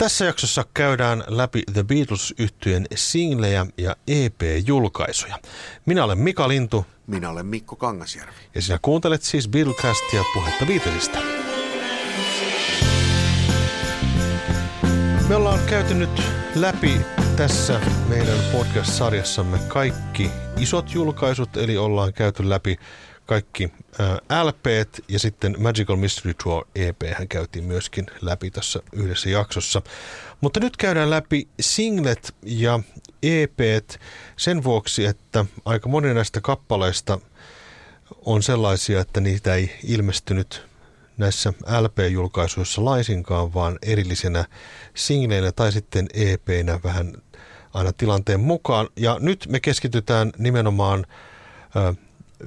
Tässä jaksossa käydään läpi The beatles yhtyeen singlejä ja EP-julkaisuja. Minä olen Mika Lintu. Minä olen Mikko Kangasjärvi. Ja sinä kuuntelet siis Beatlecastia puhetta Beatlesista. Me ollaan käyty nyt läpi tässä meidän podcast-sarjassamme kaikki isot julkaisut, eli ollaan käyty läpi kaikki LPt ja sitten Magical Mystery Tour EP hän käytiin myöskin läpi tässä yhdessä jaksossa. Mutta nyt käydään läpi singlet ja EPt sen vuoksi, että aika moni näistä kappaleista on sellaisia, että niitä ei ilmestynyt näissä LP-julkaisuissa laisinkaan, vaan erillisenä singleinä tai sitten EPnä vähän aina tilanteen mukaan. Ja nyt me keskitytään nimenomaan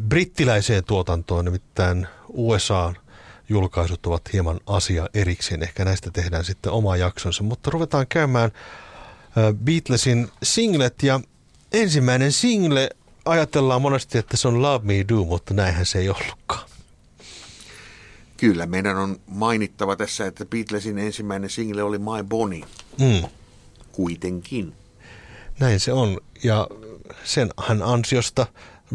brittiläiseen tuotantoon, nimittäin USA julkaisut ovat hieman asia erikseen. Ehkä näistä tehdään sitten oma jaksonsa, mutta ruvetaan käymään Beatlesin singlet ja ensimmäinen single ajatellaan monesti, että se on Love Me Do, mutta näinhän se ei ollutkaan. Kyllä, meidän on mainittava tässä, että Beatlesin ensimmäinen single oli My Bonnie. Mm. Kuitenkin. Näin se on, ja sen hän ansiosta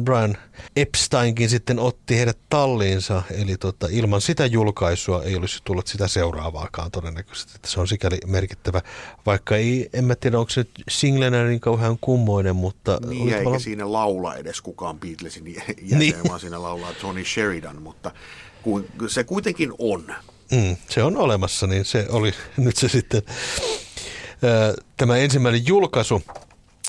Brian Epsteinkin sitten otti heidät talliinsa, eli tota, ilman sitä julkaisua ei olisi tullut sitä seuraavaakaan todennäköisesti. Että se on sikäli merkittävä, vaikka ei, en mä tiedä, onko se singlenä niin kauhean kummoinen, mutta... Niin, eikä tavallaan... siinä laula edes kukaan Beatlesin jäsen, niin. vaan siinä laulaa Johnny Sheridan, mutta se kuitenkin on. Mm, se on olemassa, niin se oli nyt se sitten tämä ensimmäinen julkaisu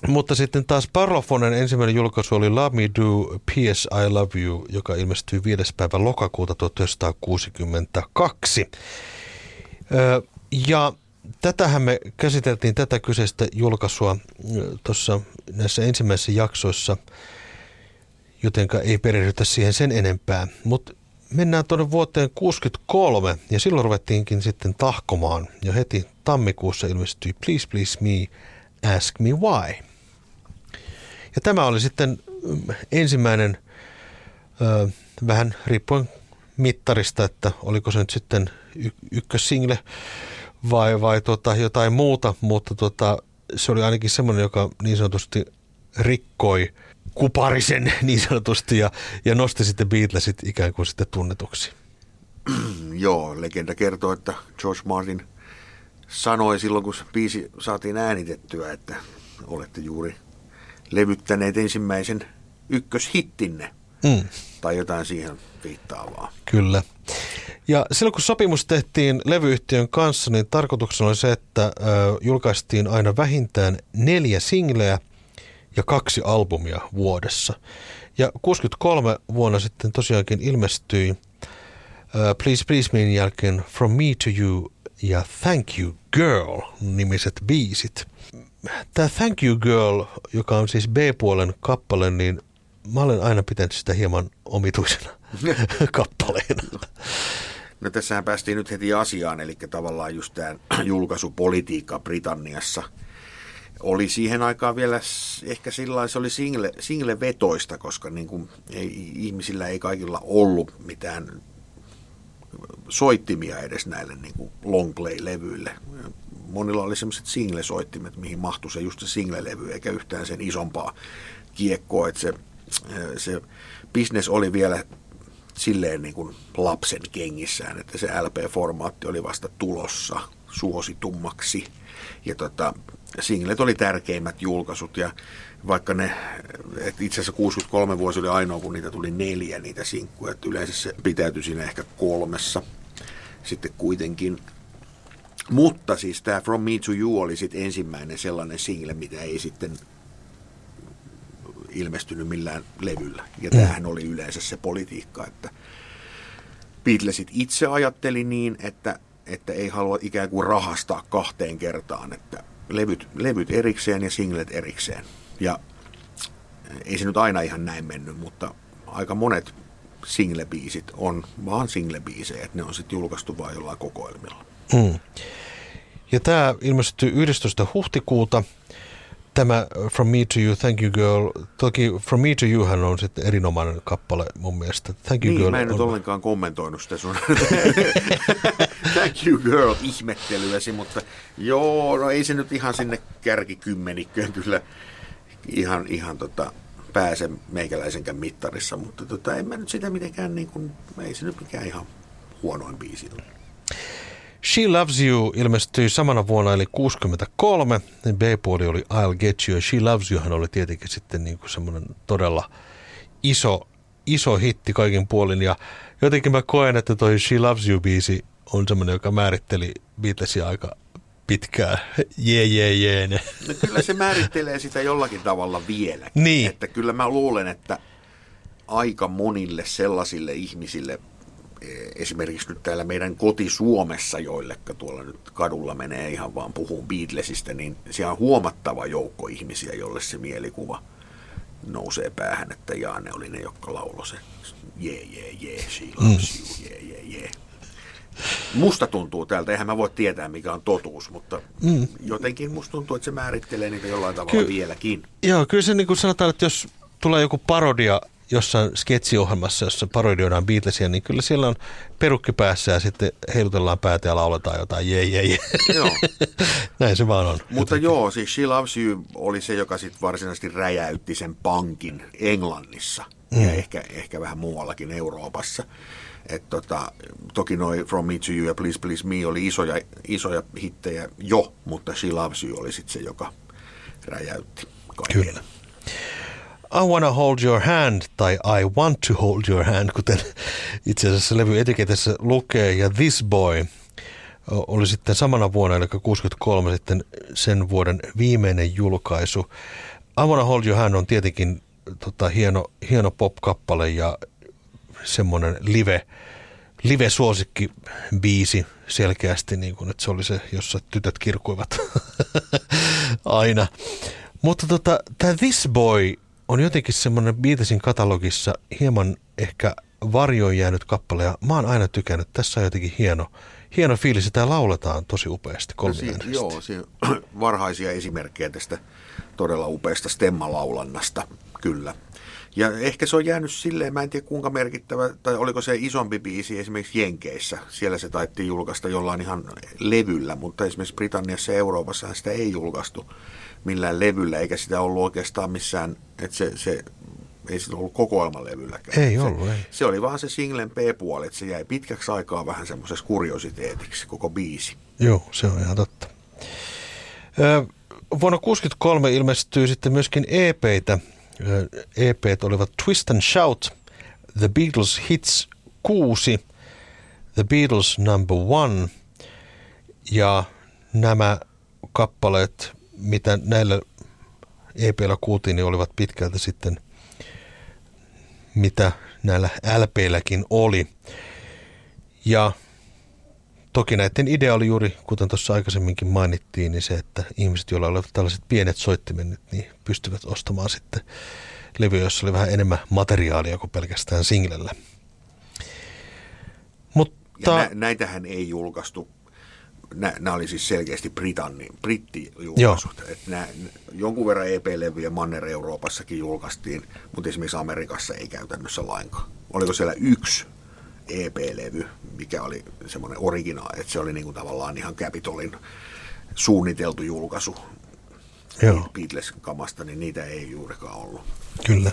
mutta sitten taas Parlofonen ensimmäinen julkaisu oli Love Me Do, P.S. I Love You, joka ilmestyi 5. päivä lokakuuta 1962. Ja tätähän me käsiteltiin, tätä kyseistä julkaisua tuossa näissä ensimmäisissä jaksoissa, jotenka ei perehdytä siihen sen enempää. Mutta mennään tuonne vuoteen 63 ja silloin ruvettiinkin sitten tahkomaan. Ja heti tammikuussa ilmestyi Please Please Me, Ask Me Why – ja tämä oli sitten mm, ensimmäinen, vähän riippuen mittarista, että oliko se nyt sitten ykkössingle vai, vai tota, jotain muuta, mutta tota, se oli ainakin semmoinen, joka niin sanotusti rikkoi kuparisen niin sanotusti ja, ja nosti sitten Beatlesit ikään kuin sitten tunnetuksi. Joo, legenda kertoo, että George Martin sanoi silloin, kun biisi saatiin äänitettyä, että olette juuri levyttäneet ensimmäisen ykköshittinne. Mm. Tai jotain siihen viittaavaa. Kyllä. Ja silloin kun sopimus tehtiin levyyhtiön kanssa, niin tarkoituksena oli se, että ö, julkaistiin aina vähintään neljä singleä ja kaksi albumia vuodessa. Ja 63 vuonna sitten tosiaankin ilmestyi ö, Please Please Mein jälkeen From Me to You ja Thank You Girl nimiset biisit tämä Thank You Girl, joka on siis B-puolen kappale, niin mä olen aina pitänyt sitä hieman omituisena kappaleena. No tässähän päästiin nyt heti asiaan, eli tavallaan just tämä julkaisupolitiikka Britanniassa oli siihen aikaan vielä ehkä sillä se oli single, single-vetoista, koska niin kuin ei, ihmisillä ei kaikilla ollut mitään soittimia edes näille niin kuin longplay-levyille monilla oli semmoiset single-soittimet, mihin mahtui se just se single-levy, eikä yhtään sen isompaa kiekkoa, että se, se business oli vielä silleen niin kuin lapsen kengissään, että se LP-formaatti oli vasta tulossa suositummaksi. Ja tota, singlet oli tärkeimmät julkaisut ja vaikka ne, itse asiassa 63 vuosi oli ainoa, kun niitä tuli neljä niitä sinkkuja, että yleensä se pitäytyi siinä ehkä kolmessa sitten kuitenkin. Mutta siis tämä From Me to You oli sitten ensimmäinen sellainen single, mitä ei sitten ilmestynyt millään levyllä. Ja mm. tämähän oli yleensä se politiikka, että Beatlesit itse ajatteli niin, että, että ei halua ikään kuin rahastaa kahteen kertaan, että levyt, levyt erikseen ja singlet erikseen. Ja ei se nyt aina ihan näin mennyt, mutta aika monet single-biisit on vaan single-biisejä, että ne on sitten julkaistu vain jollain kokoelmilla. Mm. Ja tämä ilmestyi 11. huhtikuuta tämä From Me to You, Thank You Girl, toki From Me to You hän on sitten erinomainen kappale mun mielestä. Thank You niin, Girl mä en nyt on... ollenkaan kommentoinut sitä sun Thank you girl ihmettelyäsi, mutta joo, no ei se nyt ihan sinne kärkikymmenikköön kyllä ihan, ihan tota, pääse meikäläisenkään mittarissa, mutta tota, en mä nyt sitä mitenkään, niin kuin, ei se nyt mikään ihan huonoin biisi ole. She Loves You ilmestyi samana vuonna eli 63. B-puoli oli I'll Get You She Loves You hän oli tietenkin sitten niin kuin semmoinen todella iso, iso hitti kaikin puolin. Ja jotenkin mä koen, että toi She Loves You biisi on semmoinen, joka määritteli Beatlesia aika pitkään. Jee, jee, jee. No kyllä se määrittelee sitä jollakin tavalla vieläkin. Niin. Että kyllä mä luulen, että aika monille sellaisille ihmisille, esimerkiksi nyt täällä meidän koti Suomessa, joillekka tuolla nyt kadulla menee ihan vaan puhun Beatlesista, niin siellä on huomattava joukko ihmisiä, jolle se mielikuva nousee päähän, että jaa, ne oli ne, jotka lauloi se jee, jee, jee, she loves you, jee, jee, jee. Musta tuntuu täältä, eihän mä voi tietää mikä on totuus, mutta mm. jotenkin musta tuntuu, että se määrittelee niitä jollain tavalla Ky- vieläkin. Joo, kyllä se niin kuin sanotaan, että jos tulee joku parodia jossain sketsiohjelmassa, jossa parodioidaan Beatlesia, niin kyllä siellä on perukki päässä ja sitten heilutellaan päätä ja lauletaan jotain jee, jee, jee. Joo. Näin se vaan on. Mutta Jotenkin. joo, siis She Loves You oli se, joka sitten varsinaisesti räjäytti sen pankin Englannissa mm. ja ehkä, ehkä vähän muuallakin Euroopassa. Et tota, toki noi From Me to You ja Please Please Me oli isoja, isoja hittejä jo, mutta She Loves You oli sitten se, joka räjäytti kaiken. Kyllä. I Wanna Hold Your Hand tai I Want to Hold Your Hand, kuten itse asiassa levy etiketissä lukee. Ja This Boy oli sitten samana vuonna, eli 63 sitten sen vuoden viimeinen julkaisu. I Wanna Hold Your Hand on tietenkin tota, hieno, hieno pop-kappale ja semmoinen live, live-suosikki biisi selkeästi, niin kuin, että se oli se, jossa tytöt kirkuivat aina. Mutta tota, tämä This Boy on jotenkin semmoinen Beatlesin katalogissa hieman ehkä varjoon jäänyt kappale ja mä oon aina tykännyt. Tässä on jotenkin hieno, hieno fiilis tämä lauletaan tosi upeasti No kolmiäänisesti. joo, siinä varhaisia esimerkkejä tästä todella upeasta stemmalaulannasta, kyllä. Ja ehkä se on jäänyt silleen, mä en tiedä kuinka merkittävä, tai oliko se isompi biisi esimerkiksi Jenkeissä. Siellä se taittiin julkaista jollain ihan levyllä, mutta esimerkiksi Britanniassa ja Euroopassa sitä ei julkaistu millään levyllä, eikä sitä ollut oikeastaan missään, että se, se ei sitä ollut kokoelmalevylläkään. Ei se, ollut, ei. Se oli vaan se singlen B-puoli, että se jäi pitkäksi aikaa vähän semmoisessa kuriositeetiksi, koko biisi. Joo, se on ihan totta. Ö, vuonna 1963 ilmestyy sitten myöskin EPitä. Ö, EPt olivat Twist and Shout, The Beatles Hits 6, The Beatles Number One ja nämä kappaleet, mitä näillä EPillä kuultiin, niin olivat pitkälti sitten mitä näillä LPilläkin oli. Ja toki näiden idea oli juuri, kuten tuossa aikaisemminkin mainittiin, niin se, että ihmiset, joilla olivat tällaiset pienet soittimet, niin pystyvät ostamaan sitten levyjä, jossa oli vähän enemmän materiaalia kuin pelkästään singlellä. Mutta Ja nä, näitähän ei julkaistu. Nä, nämä oli siis selkeästi Britanni, nä, jonkun verran EP-levyjä Manner-Euroopassakin julkaistiin, mutta esimerkiksi Amerikassa ei käytännössä lainkaan. Oliko siellä yksi EP-levy, mikä oli semmoinen originaali, että se oli niinku tavallaan ihan Capitolin suunniteltu julkaisu Joo. Beatles-kamasta, niin niitä ei juurikaan ollut. kyllä.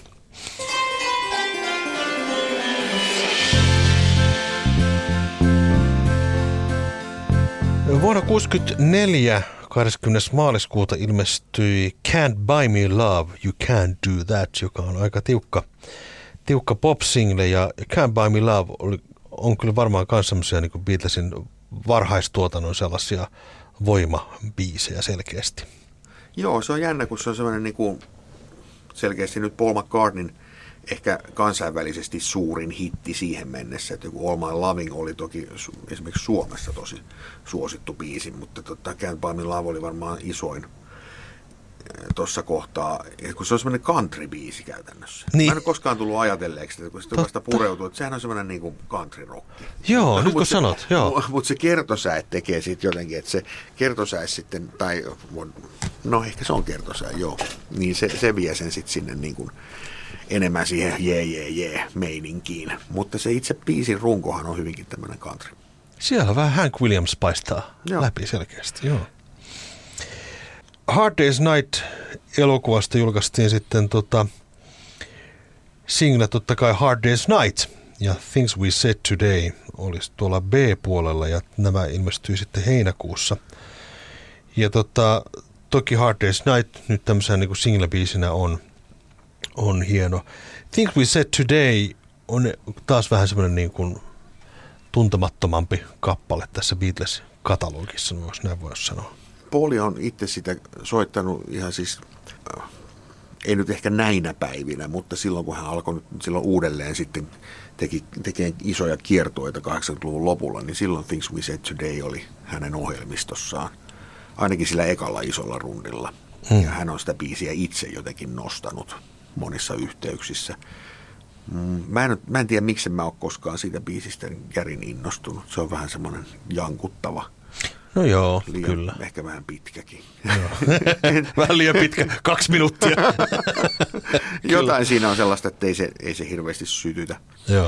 Vuonna 1964 20. maaliskuuta ilmestyi Can't Buy Me Love, You Can't Do That, joka on aika tiukka, tiukka pop-single. Ja Can't Buy Me Love oli, on kyllä varmaan myös semmoisia niin Beatlesin varhaistuotannon sellaisia voimabiisejä selkeästi. Joo, se on jännä, kun se on semmoinen niin kuin selkeästi nyt Paul McCartneyn ehkä kansainvälisesti suurin hitti siihen mennessä, että joku All My Loving oli toki esimerkiksi Suomessa tosi suosittu biisi, mutta tota, Can't Buy Me Love oli varmaan isoin tuossa kohtaa, kun se on semmoinen country-biisi käytännössä. Niin. Mä en ole koskaan tullut ajatelleeksi, että kun sitä vasta pureutuu, että sehän on semmoinen niin kuin country-rocki. Joo, nyt kun se- sanot, joo. Mutta se kertosäe tekee sitten jotenkin, että se kertosäe sitten, tai No ehkä se on kertosäe, joo. Niin se, se vie sen sitten sinne niin kuin enemmän siihen jee jee jee meininkiin. Mutta se itse biisin runkohan on hyvinkin tämmöinen country. Siellä vähän Hank Williams paistaa joo. läpi selkeästi, joo. Hard Day's Night elokuvasta julkaistiin sitten tota, single totta kai Hard Day's Night ja Things We Said Today olisi tuolla B-puolella ja nämä ilmestyy sitten heinäkuussa. Ja tota, toki Hard Day's Night nyt tämmöisenä niin single-biisinä on, on hieno. Things We Said Today on taas vähän semmoinen niin kuin tuntemattomampi kappale tässä Beatles-katalogissa, jos näin voisi sanoa. Pauli on itse sitä soittanut ihan siis, äh, ei nyt ehkä näinä päivinä, mutta silloin kun hän alkoi silloin uudelleen sitten teki, tekee isoja kiertoita 80-luvun lopulla, niin silloin Things We Said Today oli hänen ohjelmistossaan. Ainakin sillä ekalla isolla rundilla. Hmm. Ja hän on sitä biisiä itse jotenkin nostanut monissa yhteyksissä. Mm, mä en, mä en tiedä, miksi mä oon koskaan siitä biisistä järin innostunut. Se on vähän semmoinen jankuttava. No joo, liian, kyllä. Ehkä vähän pitkäkin. vähän liian pitkä, kaksi minuuttia. Jotain siinä on sellaista, että ei se, ei se hirveästi sytytä. Joo.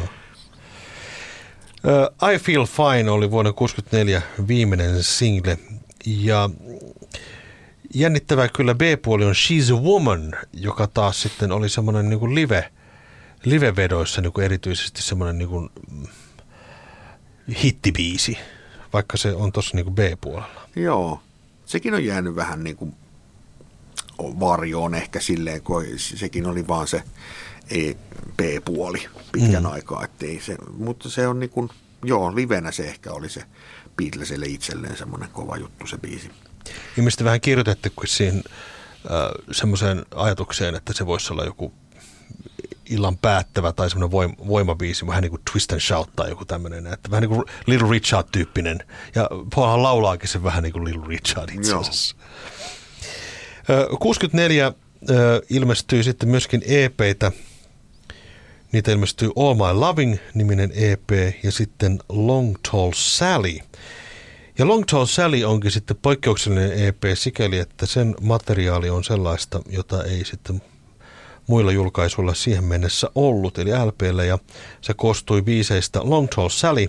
Uh, I Feel Fine oli vuonna 1964 viimeinen single ja jännittävää kyllä B-puoli on She's a Woman, joka taas sitten oli semmoinen niin kuin live, live-vedoissa niin kuin erityisesti semmoinen niin kuin hittibiisi, vaikka se on tuossa niin kuin B-puolella. Joo, sekin on jäänyt vähän niin kuin varjoon ehkä silleen, kun sekin oli vaan se e, B-puoli pitkän mm. aikaa, ettei se, mutta se on niin kuin, joo, livenä se ehkä oli se Beatlesille itselleen semmoinen kova juttu se biisi. Ilmeisesti vähän kirjoitettu kuin siihen äh, semmoiseen ajatukseen, että se voisi olla joku illan päättävä tai semmoinen voim, voimabiisi, vähän niin kuin Twist and Shout tai joku tämmöinen, että vähän niin kuin Little Richard-tyyppinen. Ja Paulhan laulaakin sen vähän niin kuin Little Richard itse asiassa. Joo. 64 ilmestyy sitten myöskin EPitä. Niitä ilmestyy All My Loving-niminen EP ja sitten Long Tall Sally. Ja Long Tall Sally onkin sitten poikkeuksellinen EP sikäli, että sen materiaali on sellaista, jota ei sitten muilla julkaisuilla siihen mennessä ollut, eli LPllä, ja se koostui biiseistä Long Tall Sally,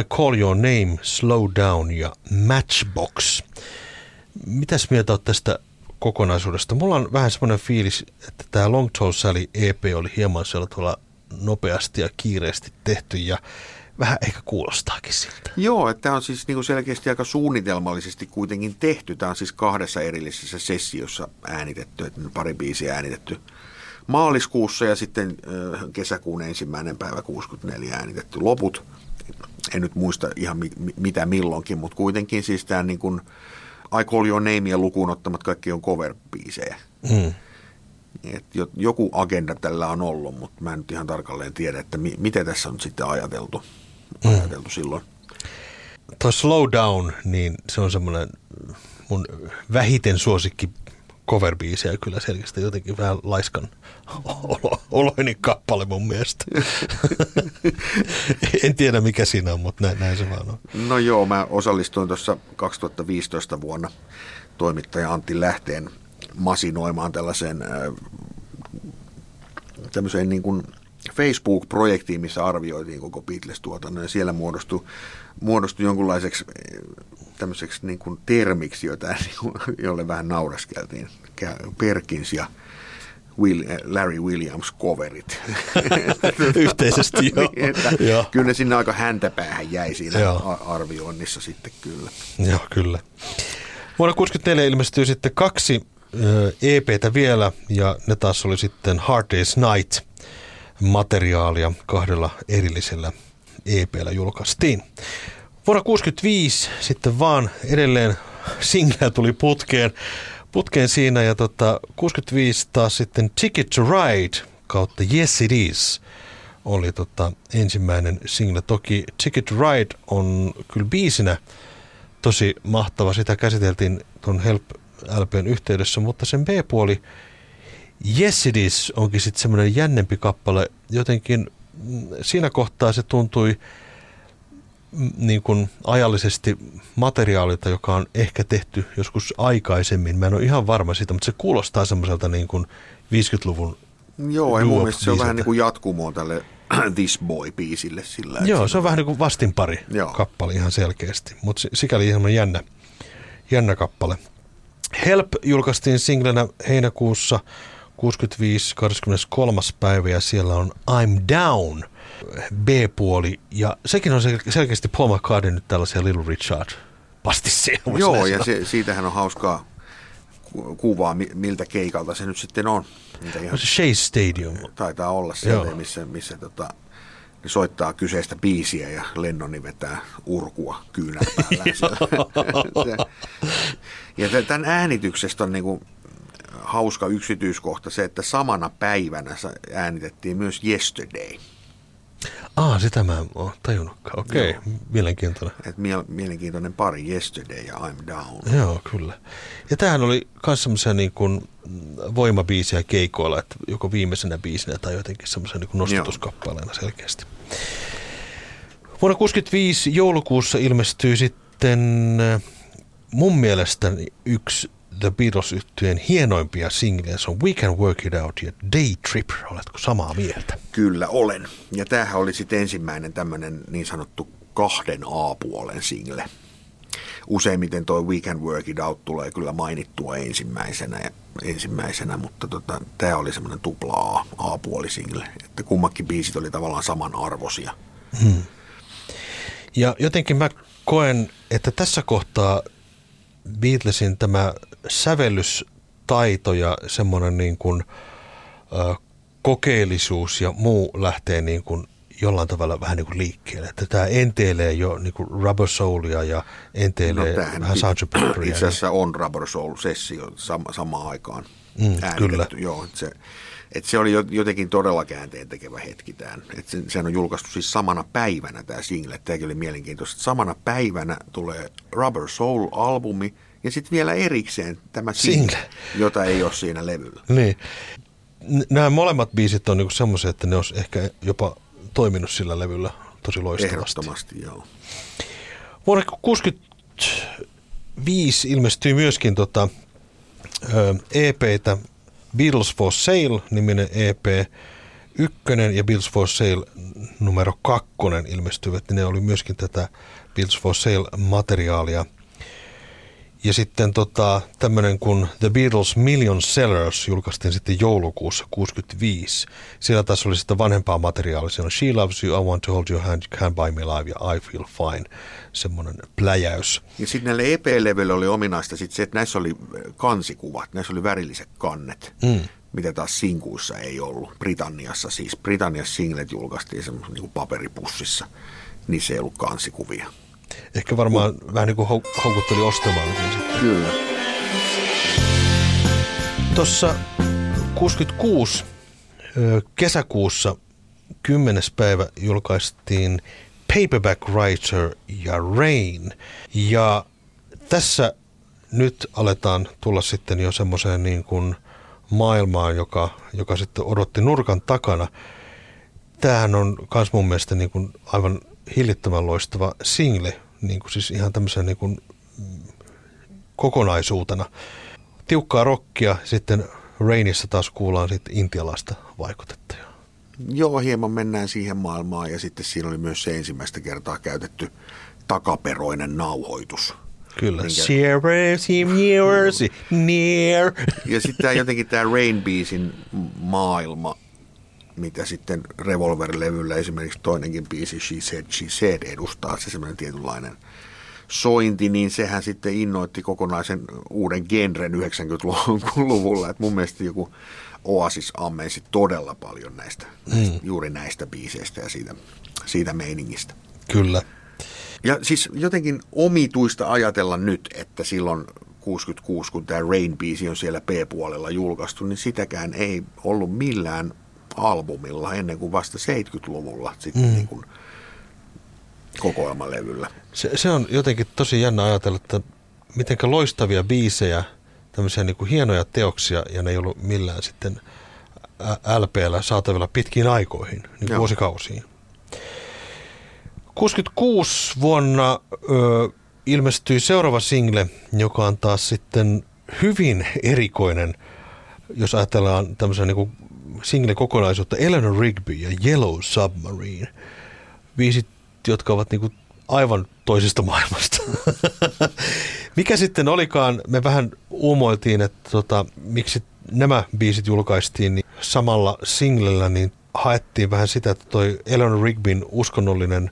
I Call Your Name, Slow Down ja Matchbox. Mitäs mieltä olet tästä kokonaisuudesta? Mulla on vähän semmoinen fiilis, että tämä Long Tall Sally EP oli hieman sellaisella nopeasti ja kiireesti tehty ja vähän ehkä kuulostaakin siltä. Joo, että tämä on siis niin kuin selkeästi aika suunnitelmallisesti kuitenkin tehty. Tämä on siis kahdessa erillisessä sessiossa äänitetty, että pari biisiä äänitetty maaliskuussa ja sitten kesäkuun ensimmäinen päivä 64 äänitetty loput. En nyt muista ihan mi- mitä milloinkin, mutta kuitenkin siis tämä niin kuin I Call Your Name lukuun ottamat kaikki on cover-biisejä. Mm. Et joku agenda tällä on ollut, mutta mä en nyt ihan tarkalleen tiedä, että mi- miten tässä on sitten ajateltu, mm. ajateltu silloin. Tuo Slow Down, niin se on semmoinen mun vähiten suosikki cover kyllä selkeästi jotenkin vähän laiskan olo, oloinen kappale mun mielestä. en tiedä mikä siinä on, mutta näin, näin se vaan on. No joo, mä osallistuin tuossa 2015 vuonna toimittaja Antti Lähteen masinoimaan tällaiseen äh, tämmöiseen niin kuin Facebook-projektiin, missä arvioitiin koko Beatles-tuotannon ja siellä muodostui, muodostui jonkunlaiseksi tämmöiseksi niin kuin termiksi, jota, niin kuin, jolle vähän nauraskeltiin. Perkins ja Will, Larry Williams coverit. Yhteisesti joo. niin, että joo. Kyllä ne sinne aika häntäpäähän jäi siinä joo. arvioinnissa sitten kyllä. Joo, kyllä. Vuonna 1964 ilmestyi sitten kaksi EPtä vielä ja ne taas oli sitten Hard Day's Night materiaalia kahdella erillisellä EPllä julkaistiin. Vuonna 1965 sitten vaan edelleen single tuli putkeen, putkeen siinä ja tota, 65 taas sitten Ticket to Ride kautta Yes It Is oli tota, ensimmäinen single. Toki Ticket to Ride on kyllä biisinä tosi mahtava. Sitä käsiteltiin tuon Help LPn yhteydessä, mutta sen B-puoli Yes It Is onkin sitten semmoinen jännempi kappale. Jotenkin mm, siinä kohtaa se tuntui mm, niin kuin ajallisesti materiaalilta, joka on ehkä tehty joskus aikaisemmin. Mä en ole ihan varma siitä, mutta se kuulostaa semmoiselta niin kuin 50-luvun Joo, ja mun mielestä se on vähän niin kuin jatkumoa tälle This Boy-biisille. Sillä, Joo, se on vähän niin kuin vastinpari Joo. kappale ihan selkeästi, mutta sikäli ihan jännä, jännä kappale. Help julkaistiin singlenä heinäkuussa 65. 23. päivä ja siellä on I'm Down B-puoli ja sekin on selkeästi Paul McCartney nyt tällaisia Little Richard pastisseja. Joo ja se, siitähän on hauskaa kuvaa, miltä keikalta se nyt sitten on. ihan, se Shea Stadium. Taitaa olla siellä, missä, missä tota, ne soittaa kyseistä biisiä ja Lennoni vetää urkua kyynän päällä. ja tämän äänityksestä on niinku hauska yksityiskohta se, että samana päivänä äänitettiin myös Yesterday. Ah, sitä mä en ole tajunnutkaan. Okei, okay. mielenkiintoinen. Et mie- mielenkiintoinen pari Yesterday ja I'm Down. Joo, kyllä. Ja tämähän oli myös semmoisia niin kuin voimabiisiä keikoilla, että joko viimeisenä biisinä tai jotenkin semmoisen niin nostutuskappaleena selkeästi. Vuonna 1965 joulukuussa ilmestyy sitten mun mielestä yksi The beatles yhtyeen hienoimpia singlejä, se on We Can Work It Out ja Day Trip. Oletko samaa mieltä? Kyllä olen. Ja tämähän oli sitten ensimmäinen tämmöinen niin sanottu kahden A-puolen single. Useimmiten toi We Can Work It Out tulee kyllä mainittua ensimmäisenä, ja ensimmäisenä mutta tota, tämä oli semmoinen tupla A, A-puoli single. Että kummakin biisit oli tavallaan samanarvoisia. Hmm. Ja jotenkin mä koen, että tässä kohtaa Beatlesin tämä sävellystaito ja semmoinen niin kuin, ö, kokeellisuus ja muu lähtee niin kuin jollain tavalla vähän niin kuin liikkeelle. Että tämä enteilee jo niin kuin Rubber Soulia ja enteilee no, vähän Sgt. Pepperia. Itse asiassa on Rubber Soul-sessio sama, samaan aikaan mm, Kyllä. Joo, että se, että se oli jotenkin todella käänteen tekevä hetki tämän. Että se, sehän on julkaistu siis samana päivänä tämä single. Tämäkin oli mielenkiintoista. Samana päivänä tulee Rubber Soul-albumi – ja sitten vielä erikseen tämä single, jota ei ole siinä levyllä. Niin. Nämä molemmat biisit on niinku semmoisia, että ne olisi ehkä jopa toiminut sillä levyllä tosi loistavasti. Ehdottomasti, joo. Vuonna 1965 ilmestyi myöskin tota, EPtä Beatles for Sale niminen EP, ykkönen ja Beatles for Sale numero kakkonen ilmestyivät, niin ne oli myöskin tätä Beatles for Sale materiaalia – ja sitten tota, tämmöinen kuin The Beatles Million Sellers julkaistiin sitten joulukuussa 65. Siellä taas oli sitten vanhempaa materiaalia. Siellä on She Loves You, I Want to Hold Your Hand, You Can't Buy Me Live ja I Feel Fine. Semmoinen pläjäys. Ja sitten näille EP-levyille oli ominaista sit se, että näissä oli kansikuvat, näissä oli värilliset kannet. Mm mitä taas sinkuissa ei ollut. Britanniassa siis. Britanniassa singlet julkaistiin semmoisen niin paperipussissa. Niissä ei ollut kansikuvia. Ehkä varmaan uh. vähän niin kuin houkutteli ostamaan. Kyllä. Tuossa 66 kesäkuussa 10. päivä julkaistiin Paperback Writer ja Rain. Ja tässä nyt aletaan tulla sitten jo semmoiseen niin kuin maailmaan, joka, joka sitten odotti nurkan takana. Tämähän on myös mun mielestä niin kuin aivan hillittömän loistava single, niin kuin siis ihan tämmöisen niin kuin kokonaisuutena. Tiukkaa rockia, sitten Rainissa taas kuullaan sitten intialaista vaikutetta. Joo, hieman mennään siihen maailmaan ja sitten siinä oli myös se ensimmäistä kertaa käytetty takaperoinen nauhoitus. Kyllä. Minkä... near. Ja sitten jotenkin tämä Rain Beasin maailma mitä sitten Revolver-levyllä esimerkiksi toinenkin biisi She Said, She Said edustaa, se semmoinen tietynlainen sointi, niin sehän sitten innoitti kokonaisen uuden genren 90-luvulla. Et mun mielestä joku Oasis ammensi todella paljon näistä, mm. näistä juuri näistä biiseistä ja siitä, siitä meiningistä. Kyllä. Ja siis jotenkin omituista ajatella nyt, että silloin 66, kun tämä Rain-biisi on siellä P-puolella julkaistu, niin sitäkään ei ollut millään albumilla ennen kuin vasta 70-luvulla sitten mm. niin kuin kokoelmalevyllä. Se, se on jotenkin tosi jännä ajatella, että miten loistavia biisejä, tämmöisiä niin kuin hienoja teoksia, ja ne ei ollut millään sitten LPllä saatavilla pitkiin aikoihin, niin vuosikausiin. 66 vuonna ö, ilmestyi seuraava single, joka on taas sitten hyvin erikoinen, jos ajatellaan tämmöisen niin single-kokonaisuutta, Eleanor Rigby ja Yellow Submarine. Viisit, jotka ovat niin kuin aivan toisesta maailmasta. Mikä sitten olikaan, me vähän uumoiltiin, että tota, miksi nämä biisit julkaistiin niin samalla singlellä, niin haettiin vähän sitä, että toi Eleanor Rigbyn uskonnollinen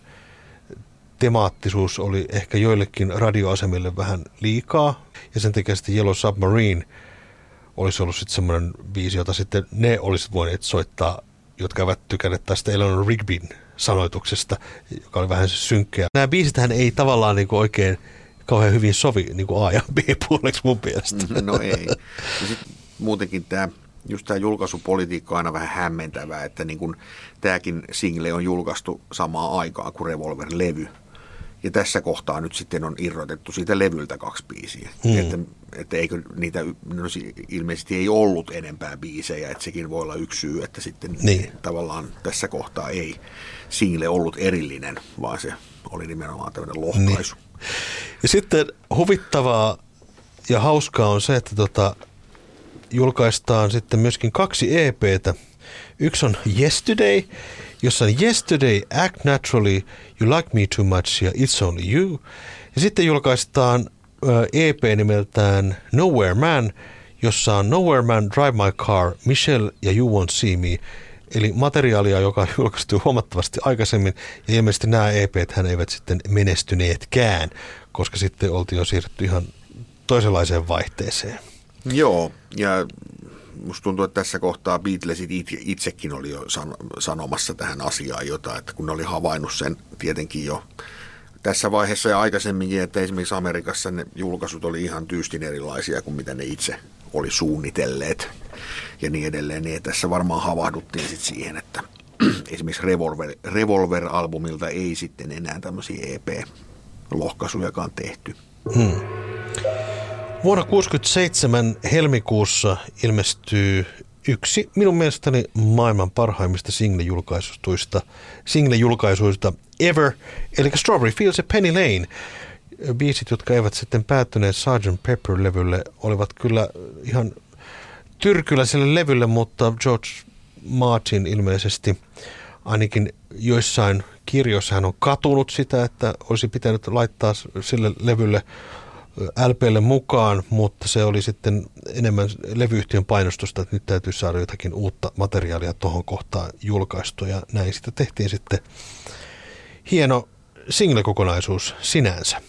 temaattisuus oli ehkä joillekin radioasemille vähän liikaa. Ja sen takia sitten Yellow Submarine olisi ollut sitten semmoinen biisi, jota sitten ne olisivat voineet soittaa, jotka eivät tykänneet tästä Eleanor Rigbyn sanoituksesta, joka oli vähän synkkeä. Nämä biisithän ei tavallaan niin kuin oikein kauhean hyvin sovi niin kuin A- ja B-puoleksi mun mielestä. Mm, no ei. Ja sit muutenkin tämä just tämä julkaisupolitiikka on aina vähän hämmentävää, että niin kun tämäkin single on julkaistu samaan aikaan kuin Revolver-levy. Ja tässä kohtaa nyt sitten on irrotettu siitä levyltä kaksi biisiä. Hmm. Että, että eikö niitä, no, ilmeisesti ei ollut enempää biisejä, että sekin voi olla yksi syy, että sitten niin. tavallaan tässä kohtaa ei single ollut erillinen, vaan se oli nimenomaan tämmöinen lohkaisu. Niin. Ja sitten huvittavaa ja hauskaa on se, että tota, julkaistaan sitten myöskin kaksi EPtä. Yksi on Yesterday, jossa Yesterday, Act Naturally, You Like Me Too Much ja It's Only You. Ja sitten julkaistaan EP nimeltään Nowhere Man, jossa on Nowhere Man, Drive My Car, Michelle ja You Won't See Me. Eli materiaalia, joka julkaistuu huomattavasti aikaisemmin. Ja ilmeisesti nämä EP hän eivät sitten menestyneetkään, koska sitten oltiin jo siirrytty ihan toisenlaiseen vaihteeseen. Joo, ja musta tuntuu, että tässä kohtaa Beatlesit itsekin oli jo sanomassa tähän asiaan jotain, että kun ne oli havainnut sen tietenkin jo tässä vaiheessa ja aikaisemminkin, että esimerkiksi Amerikassa ne julkaisut oli ihan tyystin erilaisia kuin mitä ne itse oli suunnitelleet ja niin edelleen. Niin tässä varmaan havahduttiin sitten siihen, että esimerkiksi Revolver, Revolver-albumilta ei sitten enää tämmöisiä EP-lohkaisujakaan tehty. Hmm. Vuonna 1967 helmikuussa ilmestyy yksi minun mielestäni maailman parhaimmista single-julkaisuista, single-julkaisuista ever, eli Strawberry Fields ja Penny Lane. Biisit, jotka eivät sitten päättyneet Sgt. Pepper-levylle, olivat kyllä ihan tyrkyllä sille levylle, mutta George Martin ilmeisesti ainakin joissain kirjoissa hän on katunut sitä, että olisi pitänyt laittaa sille levylle LPlle mukaan, mutta se oli sitten enemmän levyyhtiön painostusta, että nyt täytyy saada jotakin uutta materiaalia tuohon kohtaan julkaistua ja näin sitä tehtiin sitten hieno single-kokonaisuus sinänsä.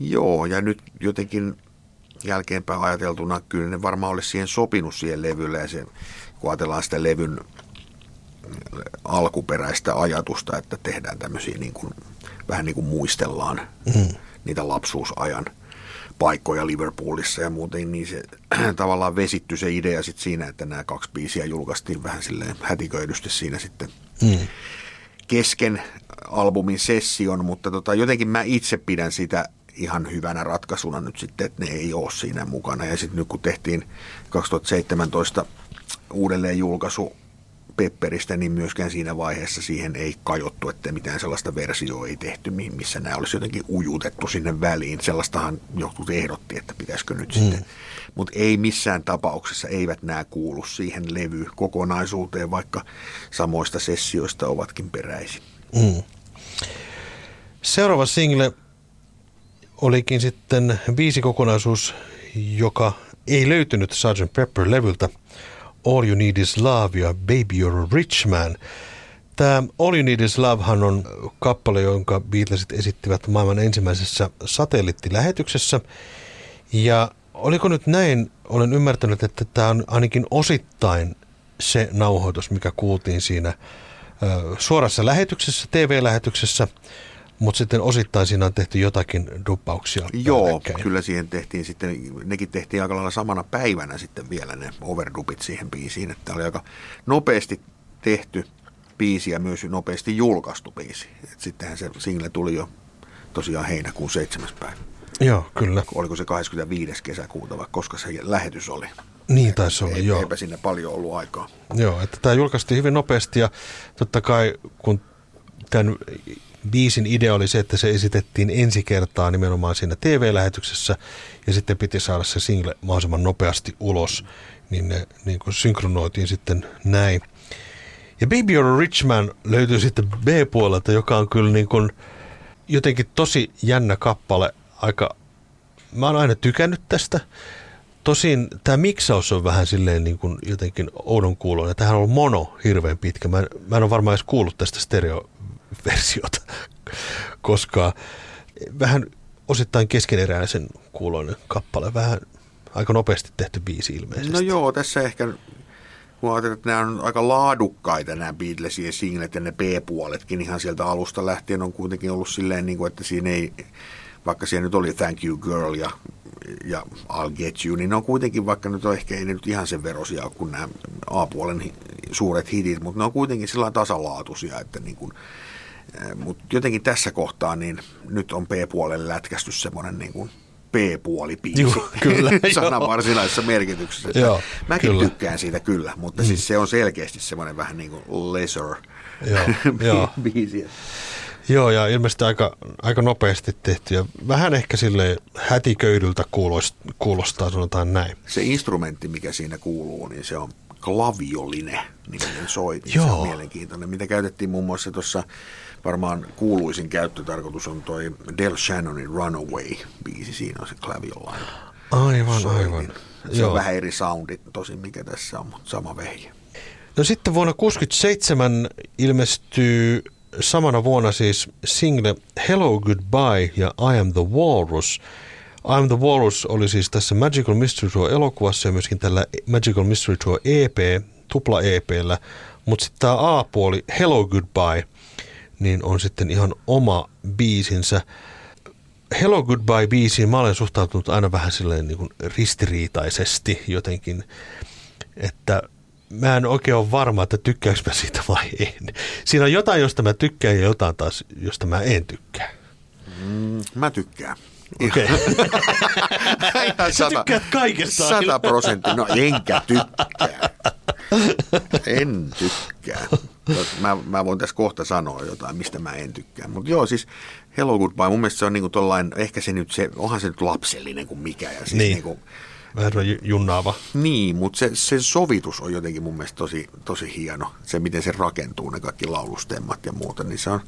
Joo, ja nyt jotenkin jälkeenpäin ajateltuna kyllä ne varmaan olisi siihen sopinut siihen levylle ja se, kun ajatellaan sitä levyn alkuperäistä ajatusta, että tehdään tämmöisiä niin kuin, vähän niin kuin muistellaan mm. niitä lapsuusajan – paikkoja Liverpoolissa ja muuten, niin se tavallaan vesittyi se idea sitten siinä, että nämä kaksi biisiä julkaistiin vähän silleen hätiköidysti siinä sitten mm. kesken albumin session, mutta tota, jotenkin mä itse pidän sitä ihan hyvänä ratkaisuna nyt sitten, että ne ei ole siinä mukana. Ja sitten nyt kun tehtiin 2017 uudelleen julkaisu Pepperistä, niin myöskään siinä vaiheessa siihen ei kajottu, että mitään sellaista versioa ei tehty, missä nämä olisi jotenkin ujutettu sinne väliin. Sellaistahan jotkut ehdotti, että pitäisikö nyt mm. sitten. Mutta ei missään tapauksessa, eivät nämä kuulu siihen levy kokonaisuuteen, vaikka samoista sessioista ovatkin peräisin. Mm. Seuraava single olikin sitten kokonaisuus, joka ei löytynyt Sgt. Pepper-levyltä – All You Need Is Love ja Baby You're a Rich Man. Tämä All You Need Is Lovehan on kappale, jonka Beatlesit esittivät maailman ensimmäisessä satelliittilähetyksessä. Ja oliko nyt näin, olen ymmärtänyt, että tämä on ainakin osittain se nauhoitus, mikä kuultiin siinä suorassa lähetyksessä, TV-lähetyksessä – mutta sitten osittain siinä on tehty jotakin duppauksia. Joo, päällekkäin. kyllä siihen tehtiin sitten, nekin tehtiin aika lailla samana päivänä sitten vielä ne overdupit siihen biisiin, että oli aika nopeasti tehty biisi ja myös nopeasti julkaistu biisi. Et sittenhän se single tuli jo tosiaan heinäkuun 7. päivä. Joo, kyllä. Oliko se 25. kesäkuuta vai koska se lähetys oli? Niin taisi olla, Ei, joo. Eipä sinne paljon ollut aikaa. Joo, että tämä julkaistiin hyvin nopeasti ja totta kai kun tämän biisin idea oli se, että se esitettiin ensi kertaa nimenomaan siinä TV-lähetyksessä ja sitten piti saada se single mahdollisimman nopeasti ulos, niin ne niin kuin synkronoitiin sitten näin. Ja Baby a Rich Man löytyy sitten B-puolelta, joka on kyllä niin kuin jotenkin tosi jännä kappale. Aika, mä oon aina tykännyt tästä. Tosin tämä miksaus on vähän silleen niin kuin jotenkin oudon kuuloinen. Tähän on mono hirveän pitkä. Mä en, mä en ole varmaan edes kuullut tästä stereoversiota, koska vähän osittain keskeneräisen kuuloinen kappale. Vähän aika nopeasti tehty biisi ilmeisesti. No joo, tässä ehkä kun ajatellaan, että nämä on aika laadukkaita nämä Beatlesien singlet ja ne B-puoletkin ihan sieltä alusta lähtien on kuitenkin ollut silleen, niin kuin, että siinä ei, vaikka siellä nyt oli Thank You Girl ja, ja I'll Get You, niin ne on kuitenkin, vaikka nyt on ehkä ei nyt ihan sen verosia kuin nämä A-puolen suuret hitit, mutta ne on kuitenkin sillä tasalaatuisia, että niin kuin, mutta jotenkin tässä kohtaa niin nyt on B-puolelle lätkästy semmoinen niin kuin B-puoli biisi. Juh, kyllä. Sanan varsinaisessa merkityksessä. Joo, Mäkin kyllä. tykkään siitä kyllä, mutta mm. siis se on selkeästi semmoinen vähän niin kuin lesser joo, biisi. Joo, ja ilmeisesti aika, aika nopeasti tehty ja vähän ehkä sille hätiköidyltä kuulostaa, kuulostaa, sanotaan näin. Se instrumentti, mikä siinä kuuluu, niin se on klavioline niminen soitin. Joo. Se on mielenkiintoinen, mitä käytettiin muun muassa tuossa varmaan kuuluisin käyttötarkoitus on toi Del Shannonin Runaway-biisi. Siinä on se klavioline. Aivan, soitin. aivan. Se Joo. on vähän eri soundi tosin, mikä tässä on, mutta sama vehje. No sitten vuonna 1967 ilmestyy samana vuonna siis single Hello Goodbye ja I Am the Walrus. I Am the Walrus oli siis tässä Magical Mystery Tour elokuvassa ja myöskin tällä Magical Mystery Tour EP, tupla EPllä. Mutta sitten tämä A-puoli Hello Goodbye, niin on sitten ihan oma biisinsä. Hello Goodbye-biisiin mä olen suhtautunut aina vähän silleen niin kuin ristiriitaisesti jotenkin, että mä en oikein ole varma, että tykkääkö mä siitä vai en. Siinä on jotain, josta mä tykkään ja jotain taas, josta mä en tykkää. Mm, mä tykkään. Okei. Okay. Sä tykkäät kaikesta. Sata prosenttia. No enkä tykkää. En tykkää. Mä, mä voin tässä kohta sanoa jotain, mistä mä en tykkää. Mutta joo, siis Hello Goodbye, mun mielestä se on niinku tollain, ehkä se nyt, se, onhan se nyt lapsellinen kuin mikä. Ja siis niin. niinku, Vähän junnaava. Niin, mutta se, se sovitus on jotenkin mun mielestä tosi, tosi hieno. Se, miten se rakentuu, ne kaikki laulustemmat ja muuta, niin se on,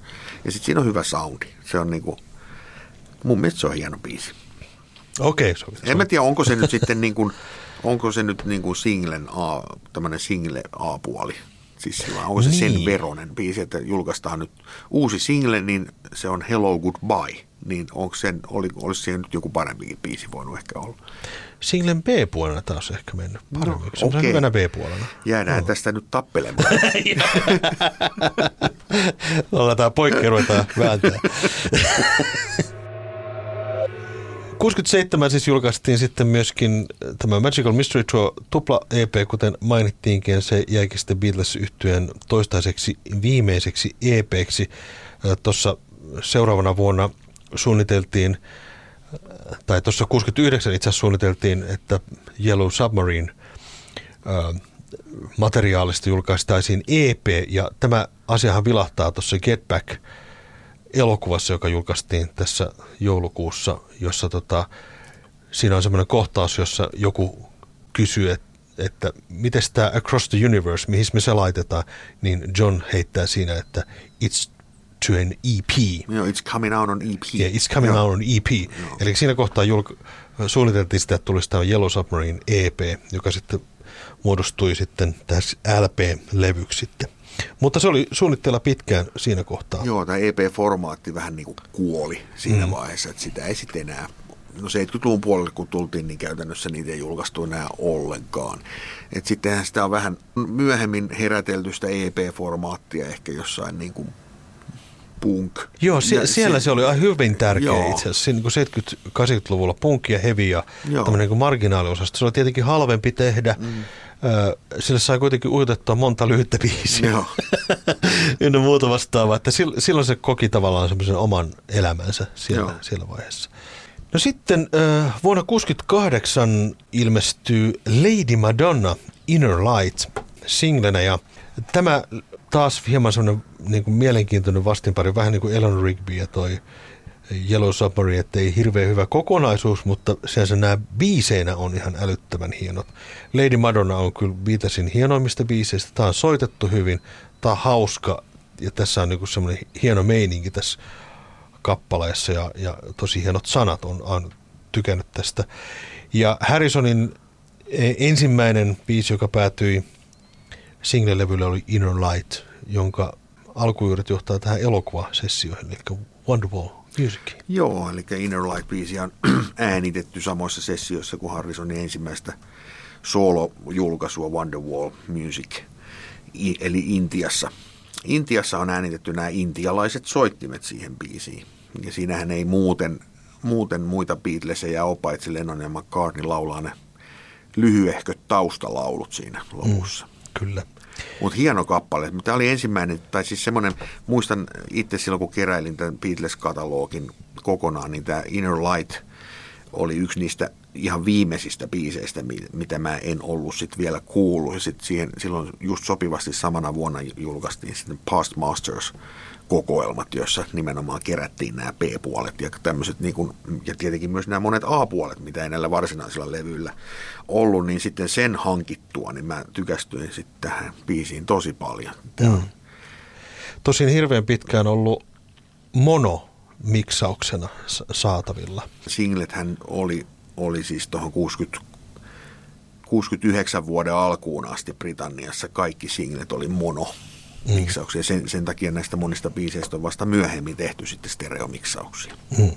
ja sitten siinä on hyvä soundi. Se on niinku, mun mielestä se on hieno biisi. Okei, okay, sovi, En mä tiedä, onko se nyt sitten niin kuin, onko se nyt niin kuin singlen A, tämmöinen single A-puoli. Siis onko se niin. sen veronen biisi, että julkaistaan nyt uusi single, niin se on Hello Goodbye. Niin onko sen, oli, olisi siihen nyt joku parempikin biisi voinut ehkä olla? Singlen B-puolena taas ehkä mennyt paremmin. No, on okay. hyvänä B-puolena. Jäädään no. tästä nyt tappelemaan. Ollaan poikkeus ruvetaan vääntää. 67 siis julkaistiin sitten myöskin tämä Magical Mystery Tour tupla EP, kuten mainittiinkin, se jäikin sitten beatles yhtyeen toistaiseksi viimeiseksi EPksi. Tuossa seuraavana vuonna suunniteltiin, tai tuossa 69 itse asiassa suunniteltiin, että Yellow Submarine materiaalista julkaistaisiin EP, ja tämä asiahan vilahtaa tuossa Get Back – elokuvassa, joka julkaistiin tässä joulukuussa, jossa tota, siinä on semmoinen kohtaus, jossa joku kysyy, että että miten tämä Across the Universe, mihin me se laitetaan, niin John heittää siinä, että it's to an EP. Joo, it's coming out on EP. Yeah, it's coming Joo. out on EP. Joo. Eli siinä kohtaa julk- suunniteltiin sitä, että tulisi tämä Yellow Submarine EP, joka sitten muodostui sitten tässä LP-levyksi sitten. Mutta se oli suunnitteilla pitkään siinä kohtaa. Joo, tämä EP-formaatti vähän niin kuin kuoli siinä mm. vaiheessa, että sitä ei sitten enää no 70-luvun puolelle kun tultiin, niin käytännössä niitä ei julkaistu enää ollenkaan. Et sittenhän sitä on vähän myöhemmin herätelty sitä EP-formaattia ehkä jossain niin kuin punk. Joo, sie- siellä se, se oli hyvin tärkeä joo. itse asiassa. Niin 70-80-luvulla punk ja heavy ja tämmöinen niin marginaaliosasto. Se oli tietenkin halvempi tehdä. Mm sille sai kuitenkin ujutettua monta lyhyttä biisiä. Joo. Ynnä muuta vastaavaa, että silloin se koki tavallaan semmoisen oman elämänsä siellä, siellä vaiheessa. No sitten vuonna 1968 ilmestyy Lady Madonna Inner Light singlenä ja tämä taas hieman semmoinen niin kuin mielenkiintoinen vastinpari, vähän niin kuin Elon Rigby ja toi Yellow Submarine, että ei hirveän hyvä kokonaisuus, mutta sen nämä biiseinä on ihan älyttömän hienot. Lady Madonna on kyllä viitasin hienoimmista biiseistä. Tämä on soitettu hyvin, tämä on hauska ja tässä on niin semmoinen hieno meininki tässä kappaleessa ja, ja tosi hienot sanat on, on tykännyt tästä. Ja Harrisonin e, ensimmäinen biisi, joka päätyi single-levylle oli Inner Light, jonka alkujuuret johtaa tähän elokuvasessioihin, eli Wonderwall Music. Joo, eli Inner Light-biisi on äänitetty samoissa sessioissa kuin Harrisonin ensimmäistä solo-julkaisua Wonderwall Music, eli Intiassa. Intiassa on äänitetty nämä intialaiset soittimet siihen biisiin. Ja siinähän ei muuten, muuten muita Beatlesia ole, paitsi Lennon ja McCartney laulaa ne lyhyehköt taustalaulut siinä lopussa. Mm, kyllä. Mutta hieno kappale. Tämä oli ensimmäinen, tai siis semmoinen, muistan itse silloin kun keräilin tämän Beatles-katalogin kokonaan, niin tämä Inner Light oli yksi niistä ihan viimeisistä biiseistä, mitä mä en ollut sit vielä kuullut. Ja sit siihen, silloin just sopivasti samana vuonna julkaistiin sitten Past Masters kokoelmat, joissa nimenomaan kerättiin nämä P-puolet ja tämmöiset, niin kuin, ja tietenkin myös nämä monet A-puolet, mitä ei näillä varsinaisilla levyillä ollut, niin sitten sen hankittua, niin mä tykästyin sitten tähän biisiin tosi paljon. Mm. Tosin hirveän pitkään ollut mono miksauksena saatavilla. Singlethän oli, oli siis tuohon 60, 69 vuoden alkuun asti Britanniassa kaikki singlet oli mono mm. miksauksia. Sen, sen takia näistä monista biiseistä on vasta myöhemmin tehty sitten stereomiksauksia. Mm.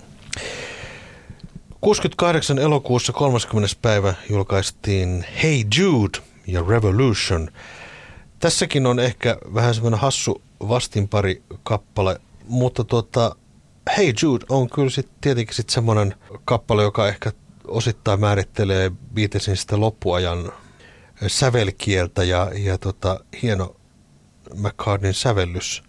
68 elokuussa 30. päivä julkaistiin Hey Jude ja Revolution. Tässäkin on ehkä vähän semmoinen hassu vastinpari kappale, mutta tuota, Hey Jude on kyllä sitten tietenkin sit semmoinen kappale, joka ehkä osittain määrittelee Beatlesin sitä loppuajan sävelkieltä ja, ja tota, hieno McCartneyn sävellys.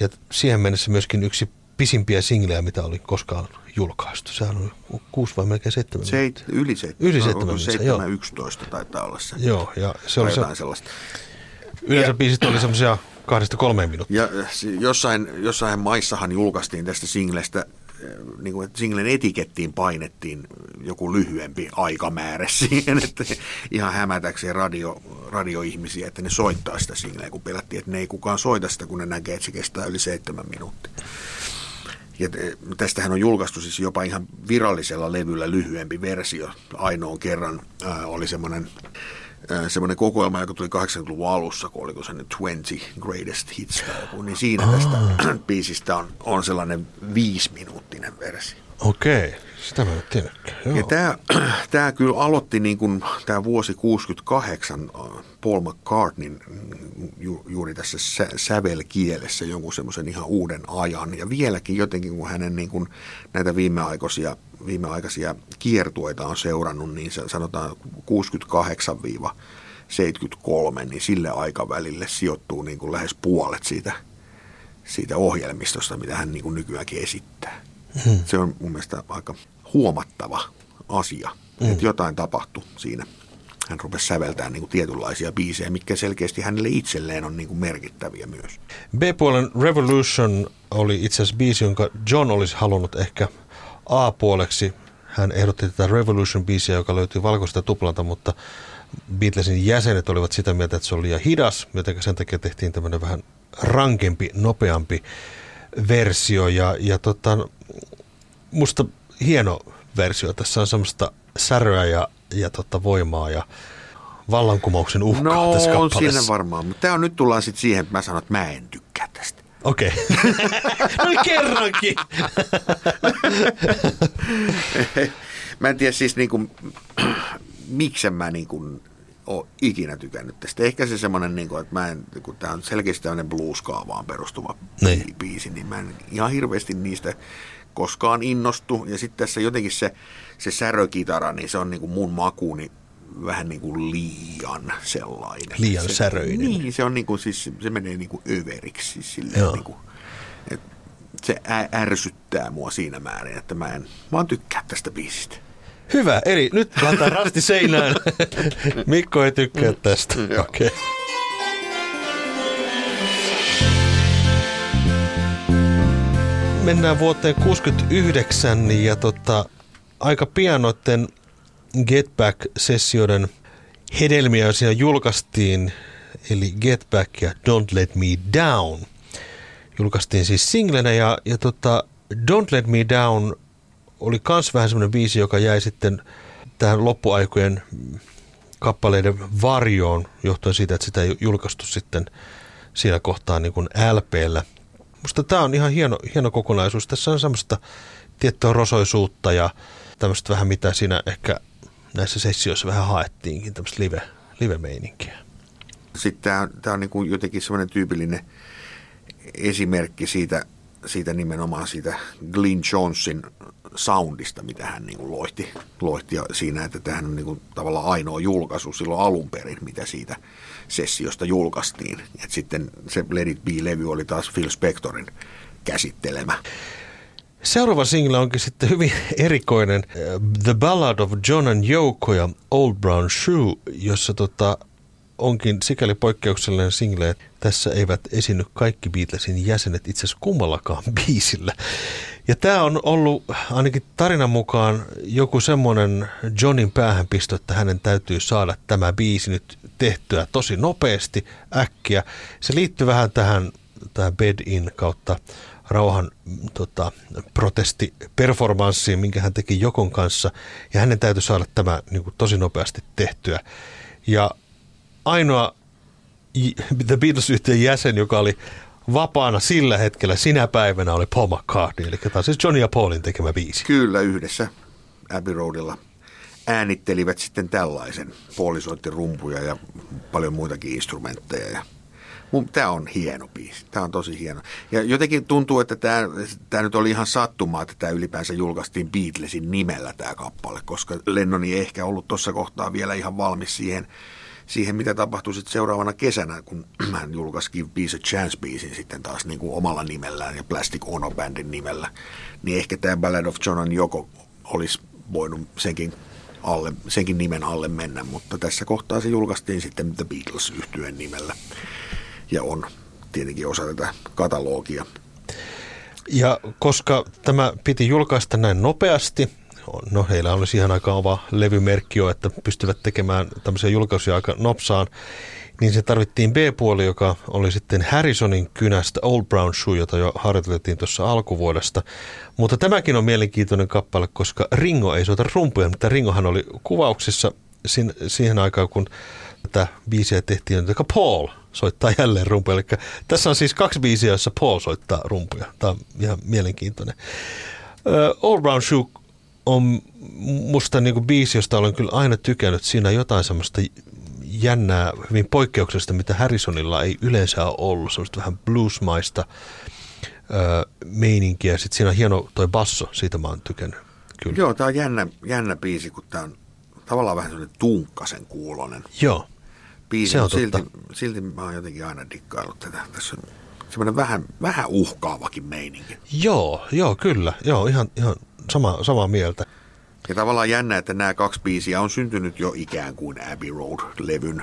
Ja siihen mennessä myöskin yksi pisimpiä singlejä, mitä oli koskaan julkaistu. Sehän on kuusi vai melkein seitsemän Seit, Yli seitsemän. Yli seitsemän. Seitsemän, yksitoista taitaa olla se. Joo, ja se oli se, sellaista. Yleensä ja, biisit oli semmoisia kahdesta kolmeen minuuttia. Ja jossain, jossain maissahan julkaistiin tästä singlestä niin kuin, että singlen etikettiin painettiin joku lyhyempi aikamäärä siihen, että ihan hämätäkseen radio, radioihmisiä, että ne soittaa sitä singleä, kun pelättiin, että ne ei kukaan soita sitä, kun ne näkee, että se kestää yli seitsemän minuuttia. Ja tästähän on julkaistu siis jopa ihan virallisella levyllä lyhyempi versio. Ainoan kerran ää, oli semmoinen semmoinen kokoelma, joka tuli 80-luvun alussa, kun oliko se nyt 20 Greatest Hits tai joku, niin siinä tästä biisistä on, on sellainen viisiminuuttinen versio. Okei, sitä mä en tiedäkään. Ja tämä, tämä kyllä aloitti niin kuin tämä vuosi 68 Paul McCartneyn ju, juuri tässä sä, sävelkielessä jonkun semmoisen ihan uuden ajan. Ja vieläkin jotenkin, kun hänen niin kuin näitä viimeaikoisia viimeaikaisia kiertueita on seurannut, niin sanotaan 68-73, niin sille aikavälille sijoittuu niin kuin lähes puolet siitä, siitä ohjelmistosta, mitä hän niin kuin nykyäänkin esittää. Hmm. Se on mun mielestä aika huomattava asia, hmm. että jotain tapahtui siinä. Hän rupesi säveltämään niin kuin tietynlaisia biisejä, mitkä selkeästi hänelle itselleen on niin kuin merkittäviä myös. B-puolen Revolution oli itse asiassa biisi, jonka John olisi halunnut ehkä – A-puoleksi hän ehdotti tätä Revolution-biisiä, joka löytyy valkoista tuplalta, mutta Beatlesin jäsenet olivat sitä mieltä, että se oli liian hidas, joten sen takia tehtiin tämmöinen vähän rankempi, nopeampi versio. Ja, ja tota, musta hieno versio. Tässä on semmoista säröä ja, ja tota voimaa ja vallankumouksen uhkaa no, tässä on siinä varmaan, mutta tämä on nyt tullaan sitten siihen, että mä sanon, että mä en tykkää. Okei. Okay. no kerrankin. mä en tiedä siis niin kuin, miksi mä niin kuin ole ikinä tykännyt tästä. Ehkä se semmoinen, niin kuin, että mä en, kun tämä on selkeästi tämmöinen blues-kaavaan perustuva niin. biisi, niin mä en ihan hirveästi niistä koskaan innostu. Ja sitten tässä jotenkin se, se särökitara, niin se on niin kuin mun makuuni vähän niin kuin liian sellainen. Liian se, säröinen. Niin, se, on niin kuin, siis, se menee niin kuin överiksi. Siis silleen, niin kuin, et se ärsyttää mua siinä määrin, että mä en vaan tykkää tästä biisistä. Hyvä, eli nyt laitetaan rasti seinään. Mikko ei tykkää mm. tästä. Okei. Okay. Mennään vuoteen 69 ja tota, aika pian noiden Get Back-sessioiden hedelmiä siinä julkaistiin, eli Get Back ja Don't Let Me Down. Julkaistiin siis singlenä ja, ja tota, Don't Let Me Down oli kans vähän semmoinen biisi, joka jäi sitten tähän loppuaikojen kappaleiden varjoon, johtuen siitä, että sitä ei julkaistu sitten siinä kohtaa niin kuin LPllä. Musta tämä on ihan hieno, hieno kokonaisuus. Tässä on semmoista tiettyä rosoisuutta ja tämmöistä vähän mitä siinä ehkä näissä sessioissa vähän haettiinkin, tämmöistä live, live-meininkiä. Sitten tämä, on niin kuin jotenkin semmoinen tyypillinen esimerkki siitä, siitä nimenomaan siitä Glyn Jonesin soundista, mitä hän niin kuin loihti, loihti siinä, että tämähän on niin kuin tavallaan ainoa julkaisu silloin alun perin, mitä siitä sessiosta julkaistiin. Et sitten se Let It Be-levy oli taas Phil Spectorin käsittelemä. Seuraava single onkin sitten hyvin erikoinen The Ballad of John and Yoko ja Old Brown Shoe, jossa tota, onkin sikäli poikkeuksellinen single, että tässä eivät esiinny kaikki Beatlesin jäsenet itse asiassa kummallakaan biisillä. Ja tämä on ollut ainakin tarinan mukaan joku semmoinen Johnin päähänpisto, että hänen täytyy saada tämä biisi nyt tehtyä tosi nopeasti, äkkiä. Se liittyy vähän tähän, tähän Bed In kautta rauhan tota, protestiperformanssiin, minkä hän teki Jokon kanssa. Ja hänen täytyy saada tämä niin kuin, tosi nopeasti tehtyä. Ja ainoa The Beatles-yhtiön jäsen, joka oli vapaana sillä hetkellä, sinä päivänä oli Paul McCartney, eli tämä on siis Johnny ja Paulin tekemä biisi. Kyllä, yhdessä Abbey Roadilla äänittelivät sitten tällaisen. Pauli soitti rumpuja ja paljon muitakin instrumentteja ja Tämä on hieno biisi. Tämä on tosi hieno. Ja jotenkin tuntuu, että tämä, tämä nyt oli ihan sattumaa, että tämä ylipäänsä julkaistiin Beatlesin nimellä tämä kappale, koska Lennoni ei ehkä ollut tuossa kohtaa vielä ihan valmis siihen, siihen, mitä tapahtui sitten seuraavana kesänä, kun hän julkaisi Give Peace Chance-biisin sitten taas niin kuin omalla nimellään ja Plastic Ono Bandin nimellä, niin ehkä tämä Ballad of John Yoko olisi voinut senkin, alle, senkin nimen alle mennä, mutta tässä kohtaa se julkaistiin sitten The Beatles yhtyeen nimellä ja on tietenkin osa tätä katalogia. Ja koska tämä piti julkaista näin nopeasti, no heillä oli siihen aikaan oma levymerkki jo, että pystyvät tekemään tämmöisiä julkaisuja aika nopsaan, niin se tarvittiin B-puoli, joka oli sitten Harrisonin kynästä Old Brown Shoe, jota jo harjoiteltiin tuossa alkuvuodesta. Mutta tämäkin on mielenkiintoinen kappale, koska Ringo ei soita rumpuja, mutta Ringohan oli kuvauksissa siihen aikaan, kun tätä biisiä tehtiin, joka Paul soittaa jälleen rumpuja. Eli tässä on siis kaksi biisiä, joissa Paul soittaa rumpuja. Tämä on ihan mielenkiintoinen. Uh, All Brown Shoe on musta niin kuin biisi, josta olen kyllä aina tykännyt. Siinä jotain semmoista jännää, hyvin poikkeuksellista, mitä Harrisonilla ei yleensä ole ollut. Semmoista vähän bluesmaista uh, meininkiä. Sitten siinä on hieno toi basso, siitä mä oon tykännyt. Kyllä. Joo, tämä on jännä, jännä biisi, kun tämä on tavallaan vähän semmoinen tunkkasen kuulonen. Joo biisi, se on silti, silti mä oon jotenkin aina dikkaillut tätä. Tässä on semmoinen vähän, vähän uhkaavakin meininki. Joo, joo, kyllä. Joo, ihan, ihan sama, samaa mieltä. Ja tavallaan jännä, että nämä kaksi biisiä on syntynyt jo ikään kuin Abbey Road-levyn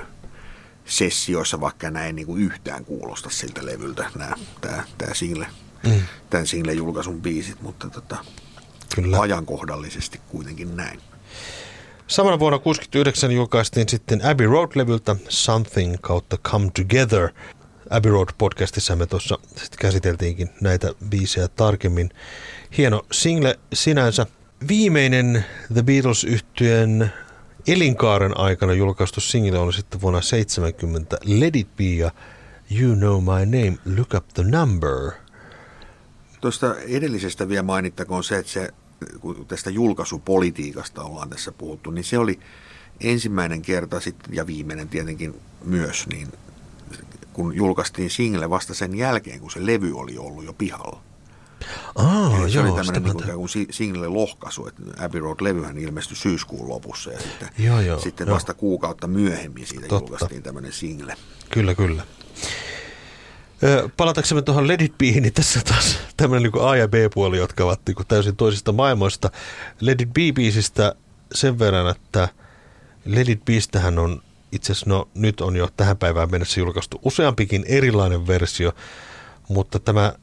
sessioissa, vaikka näin niin kuin yhtään kuulosta siltä levyltä, nämä, tämä, tämä single, mm. tämän single julkaisun biisit, mutta tota, Kyllä. ajankohdallisesti kuitenkin näin. Samana vuonna 1969 julkaistiin sitten Abbey Road-levyltä Something kautta Come Together. Abbey Road-podcastissa me tuossa käsiteltiinkin näitä biisejä tarkemmin. Hieno single sinänsä. Viimeinen The beatles yhtyeen elinkaaren aikana julkaistu single oli sitten vuonna 70 Let It Be ja You Know My Name, Look Up The Number. Tuosta edellisestä vielä mainittakoon se, että se kun tästä julkaisupolitiikasta ollaan tässä puhuttu, niin se oli ensimmäinen kerta sitten, ja viimeinen tietenkin myös, niin kun julkaistiin single vasta sen jälkeen, kun se levy oli ollut jo pihalla. Aa, Eli se joo, oli tämmöinen niin kuin single-lohkaisu, että Abbey Road-levyhän ilmestyi syyskuun lopussa ja sitten, joo, joo, sitten joo. vasta kuukautta myöhemmin siitä Totta. julkaistiin tämmöinen single. Kyllä, kyllä. Palataksemme tuohon Let It Been, niin tässä taas tämmöinen niin A- ja B-puoli, jotka ovat niin täysin toisista maailmoista. Let It Be-biisistä sen verran, että Let It on itse asiassa, no nyt on jo tähän päivään mennessä julkaistu useampikin erilainen versio, mutta tämä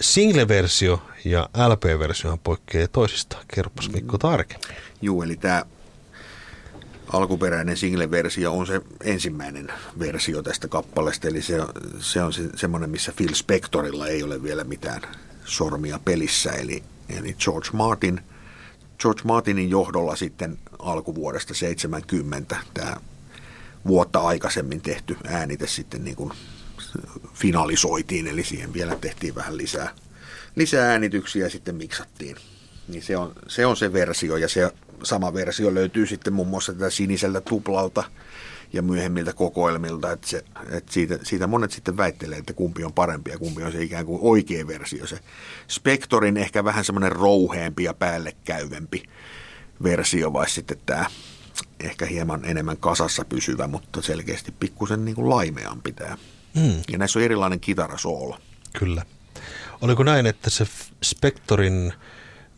single-versio ja LP-versio poikkeaa toisistaan. Kerropas Mikko tarkemmin. Joo, eli tämä alkuperäinen single-versio on se ensimmäinen versio tästä kappaleesta, eli se, se on se, semmoinen, missä Phil Spectorilla ei ole vielä mitään sormia pelissä, eli, eli George Martin, George Martinin johdolla sitten alkuvuodesta 70 tämä vuotta aikaisemmin tehty äänite sitten niin kuin finalisoitiin, eli siihen vielä tehtiin vähän lisää, lisää äänityksiä ja sitten miksattiin. Niin se on, se on se versio ja se sama versio löytyy sitten muun muassa tätä siniseltä tuplalta ja myöhemmiltä kokoelmilta, että, se, että siitä, siitä monet sitten väittelee, että kumpi on parempi ja kumpi on se ikään kuin oikea versio. Se Spectorin ehkä vähän semmoinen rouheempi ja päällekäyvempi versio, vai sitten tämä ehkä hieman enemmän kasassa pysyvä, mutta selkeästi pikkusen niin kuin laimeampi tämä. Mm. Ja näissä on erilainen kitarasoolo. Kyllä. Oliko näin, että se Spectorin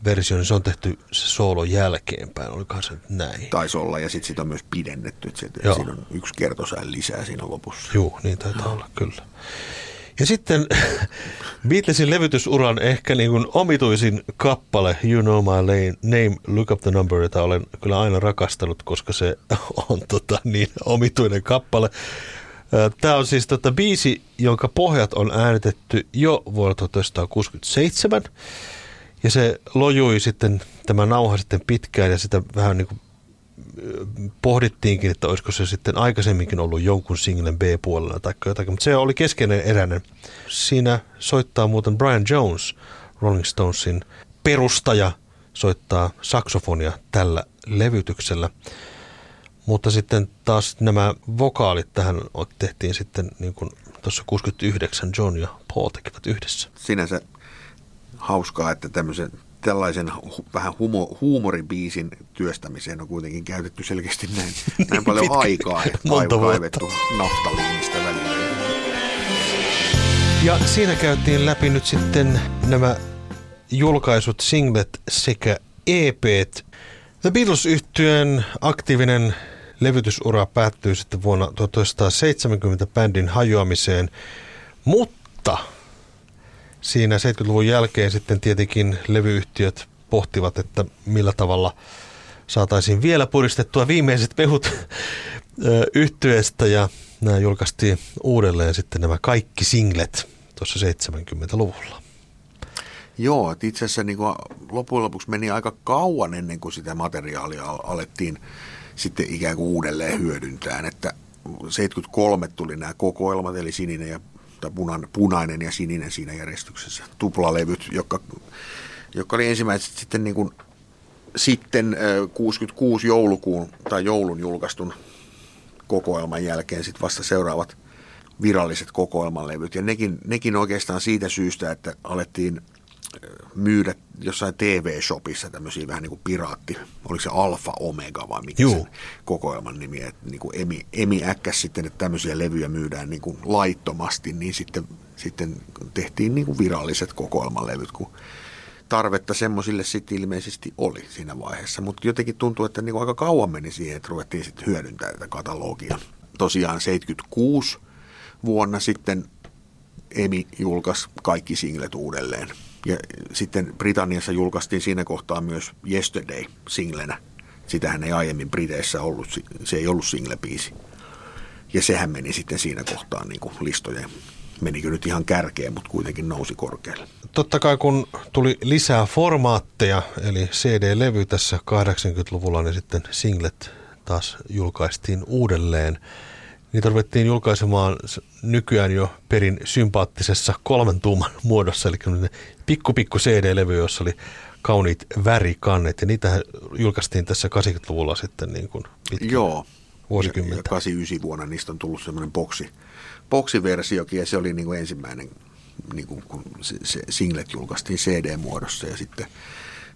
versio, niin se on tehty se soolo jälkeenpäin, olikohan se näin? Taisi olla, ja sitten sitä on myös pidennetty, että Joo. siinä on yksi kertosään lisää siinä lopussa. Joo, niin taitaa olla, kyllä. Ja sitten Beatlesin levytysuran ehkä niin kuin omituisin kappale You Know My Name, Look Up The Number, jota olen kyllä aina rakastanut, koska se on tota, niin omituinen kappale. Tämä on siis tota biisi, jonka pohjat on äänitetty jo vuonna 1967. Ja se lojui sitten, tämä nauha sitten pitkään ja sitä vähän niin kuin pohdittiinkin, että olisiko se sitten aikaisemminkin ollut jonkun singlen B-puolella tai jotakin, mutta se oli keskeinen eräinen. Siinä soittaa muuten Brian Jones, Rolling Stonesin perustaja, soittaa saksofonia tällä levytyksellä. Mutta sitten taas nämä vokaalit tähän tehtiin sitten niin kuin tuossa 69 John ja Paul tekivät yhdessä. Sinänsä hauskaa, että tämmöisen tällaisen vähän humo, huumoribiisin työstämiseen on kuitenkin käytetty selkeästi näin, näin paljon Pitkä, aikaa, että monta on kaivettu naftaliinista välillä. Ja siinä käytiin läpi nyt sitten nämä julkaisut, singlet sekä EPt. The beatles yhtyeen aktiivinen levytysura päättyy sitten vuonna 1970 bändin hajoamiseen, mutta siinä 70-luvun jälkeen sitten tietenkin levyyhtiöt pohtivat, että millä tavalla saataisiin vielä puristettua viimeiset pehut yhtyeestä ja nämä julkaistiin uudelleen sitten nämä kaikki singlet tuossa 70-luvulla. Joo, että itse asiassa niin kuin loppujen lopuksi meni aika kauan ennen kuin sitä materiaalia alettiin sitten ikään kuin uudelleen hyödyntää, että 73 tuli nämä kokoelmat, eli sininen ja tai punan, punainen ja sininen siinä järjestyksessä, tuplalevyt, jotka, jotka oli ensimmäiset sitten niin kuin, sitten 66 joulukuun tai joulun julkaistun kokoelman jälkeen sitten vasta seuraavat viralliset kokoelmanlevyt. Ja nekin, nekin oikeastaan siitä syystä, että alettiin myydä jossain TV-shopissa tämmöisiä vähän niin kuin piraatti, oliko se Alfa Omega vai mikä Juu. se kokoelman nimi, että niin kuin Emi, Emi äkkäs sitten, että tämmöisiä levyjä myydään niin kuin laittomasti, niin sitten, sitten tehtiin niin kuin viralliset kokoelmanlevyt, kun tarvetta semmoisille sitten ilmeisesti oli siinä vaiheessa, mutta jotenkin tuntuu, että niin kuin aika kauan meni siihen, että ruvettiin sitten hyödyntää tätä katalogia. Tosiaan 76 vuonna sitten Emi julkaisi kaikki singlet uudelleen ja sitten Britanniassa julkaistiin siinä kohtaa myös Yesterday singlenä. Sitähän ei aiemmin Briteissä ollut, se ei ollut single-biisi. Ja sehän meni sitten siinä kohtaa niin kuin listojen menikö nyt ihan kärkeen, mutta kuitenkin nousi korkealle. Totta kai kun tuli lisää formaatteja, eli CD-levy tässä 80-luvulla, niin sitten singlet taas julkaistiin uudelleen. Niitä ruvettiin julkaisemaan nykyään jo perin sympaattisessa kolmen tuuman muodossa, eli pikku pikku CD-levy, jossa oli kauniit värikannet, ja niitä julkaistiin tässä 80-luvulla sitten niin kuin pitkin Joo, vuosikymmentä. Ja, ja 89 vuonna niistä on tullut semmoinen boksi, boksiversiokin, ja se oli niin kuin ensimmäinen, niin kuin, kun se, se singlet julkaistiin CD-muodossa, ja sitten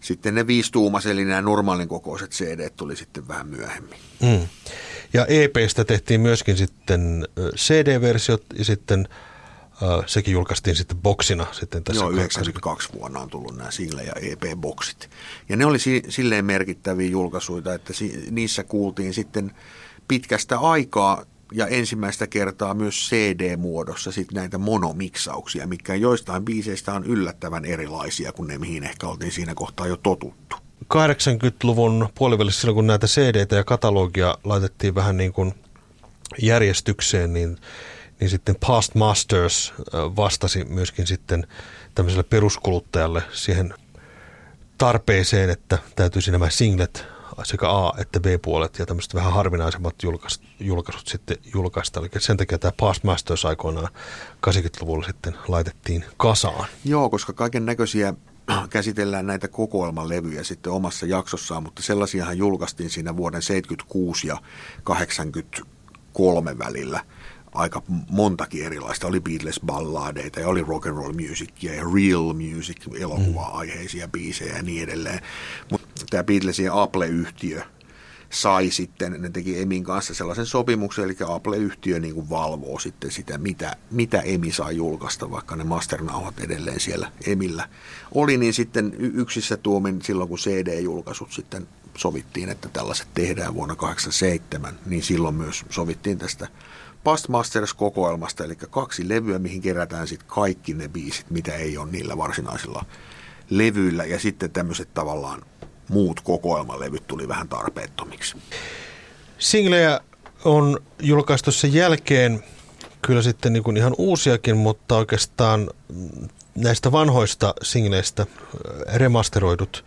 sitten ne viisituumas, eli nämä normaalin kokoiset CD tuli sitten vähän myöhemmin. Mm. Ja EPstä tehtiin myöskin sitten CD-versiot ja sitten Uh, sekin julkaistiin sitten boksina sitten tässä. Joo, 92 vuonna on tullut nämä single- ja EP-boksit. Ja ne oli si- silleen merkittäviä julkaisuja, että si- niissä kuultiin sitten pitkästä aikaa ja ensimmäistä kertaa myös CD-muodossa sit näitä monomiksauksia, mikä joistain biiseistä on yllättävän erilaisia kuin ne, mihin ehkä oltiin siinä kohtaa jo totuttu. 80-luvun puolivälissä silloin, kun näitä cd ja katalogia laitettiin vähän niin kuin järjestykseen, niin, niin sitten Past Masters vastasi myöskin sitten tämmöiselle peruskuluttajalle siihen tarpeeseen, että täytyisi nämä singlet sekä A- että B-puolet ja tämmöiset vähän harvinaisemmat julkaisut, sitten julkaista. Eli sen takia tämä Past Masters aikoinaan 80-luvulla sitten laitettiin kasaan. Joo, koska kaiken näköisiä käsitellään näitä kokoelmalevyjä sitten omassa jaksossaan, mutta sellaisiahan julkaistiin siinä vuoden 76 ja 83 välillä aika montakin erilaista. Oli Beatles-balladeita ja oli rock and roll musicia ja real music elokuva-aiheisia biisejä ja niin edelleen. Mutta tämä Beatlesin Apple-yhtiö sai sitten, ne teki Emin kanssa sellaisen sopimuksen, eli Apple-yhtiö niin kuin valvoo sitten sitä, mitä, mitä Emi saa julkaista, vaikka ne masternauhat edelleen siellä Emillä oli, niin sitten yksissä tuomin silloin, kun CD-julkaisut sitten sovittiin, että tällaiset tehdään vuonna 1987, niin silloin myös sovittiin tästä Past Masters-kokoelmasta, eli kaksi levyä, mihin kerätään sitten kaikki ne biisit, mitä ei ole niillä varsinaisilla levyillä, ja sitten tämmöiset tavallaan muut kokoelmalevyt tuli vähän tarpeettomiksi. Singlejä on julkaistu sen jälkeen kyllä sitten niin kuin ihan uusiakin, mutta oikeastaan näistä vanhoista singleistä äh, remasteroidut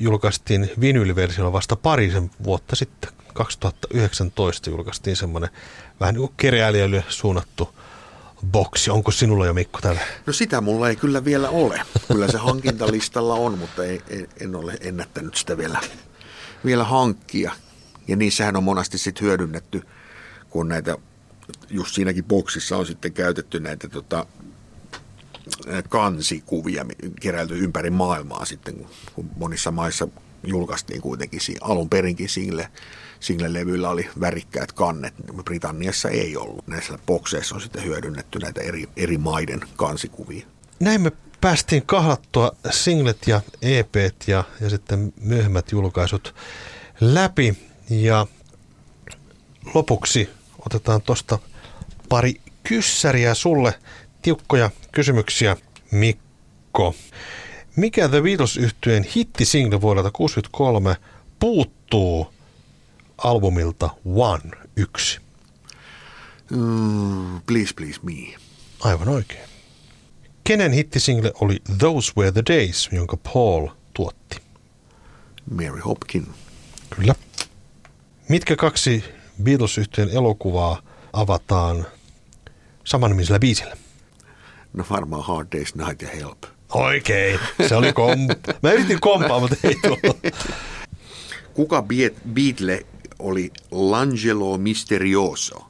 julkaistiin vinyyliversiolla vasta parisen vuotta sitten. 2019 julkaistiin semmoinen vähän niin kuin keräilijälle suunnattu boksi. Onko sinulla jo Mikko tällä? No sitä mulla ei kyllä vielä ole. Kyllä se hankintalistalla on, mutta ei, en ole ennättänyt sitä vielä, vielä hankkia. Ja niissähän on monasti sitten hyödynnetty, kun näitä, just siinäkin boksissa on sitten käytetty näitä tota, kansikuvia keräilty ympäri maailmaa sitten, kun monissa maissa julkaistiin kuitenkin alun perinkin sille single-levyillä oli värikkäät kannet. Britanniassa ei ollut. Näissä bokseissa on sitten hyödynnetty näitä eri, eri maiden kansikuvia. Näin me päästiin kahlattua singlet ja EP ja, ja sitten myöhemmät julkaisut läpi. Ja lopuksi otetaan tuosta pari kyssäriä sulle. Tiukkoja kysymyksiä, Mikko. Mikä The beatles yhtyeen hitti-single vuodelta 1963 puuttuu albumilta One, yksi. Mm, please, please me. Aivan oikein. Kenen hittisingle oli Those Were the Days, jonka Paul tuotti? Mary Hopkin. Kyllä. Mitkä kaksi beatles elokuvaa avataan samannimisellä biisillä? No varmaan Hard Day's Night ja Help. Oikein. Se oli kom... Mä yritin kompaa, mutta ei tullut. Kuka Beatle oli L'Angelo Misterioso.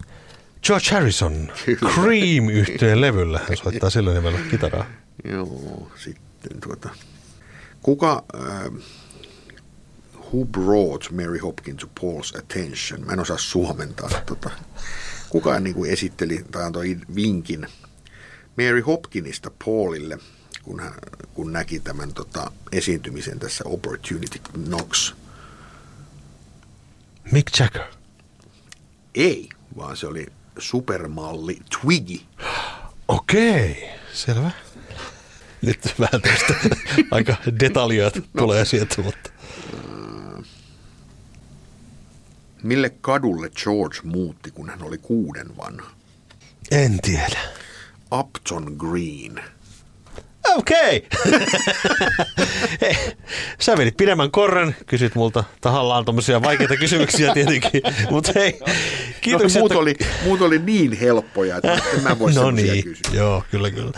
George Harrison, Cream yhteen levyllä. Hän soittaa sillä nimellä kitaraa. Joo, sitten tuota. Kuka, uh, who brought Mary Hopkins to Paul's attention? Mä en osaa suomentaa. Tota. Kuka niin kuin esitteli tai antoi vinkin Mary Hopkinista Paulille, kun, hän, kun näki tämän tota, esiintymisen tässä Opportunity Knocks Mick Jagger? Ei, vaan se oli supermalli Twiggy. Okei, selvä. Nyt vähän tästä aika detaljoja no. tulee sieltä, mutta... Mille kadulle George muutti, kun hän oli kuuden vanha? En tiedä. Upton Green. Okei. Okay. Sä vedit pidemmän korren, kysyt multa tahallaan tuommoisia vaikeita kysymyksiä tietenkin. Mutta hei, kiitoksia. No, muut, oli, muut oli niin helppoja, että en mä voi no niin, kysyä. Joo, kyllä, kyllä.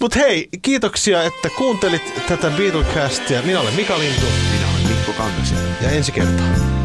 Mutta hei, kiitoksia, että kuuntelit tätä Beatlecastia. Minä olen Mika Lintu. Minä olen Mikko Kangas. Ja ensi kertaa.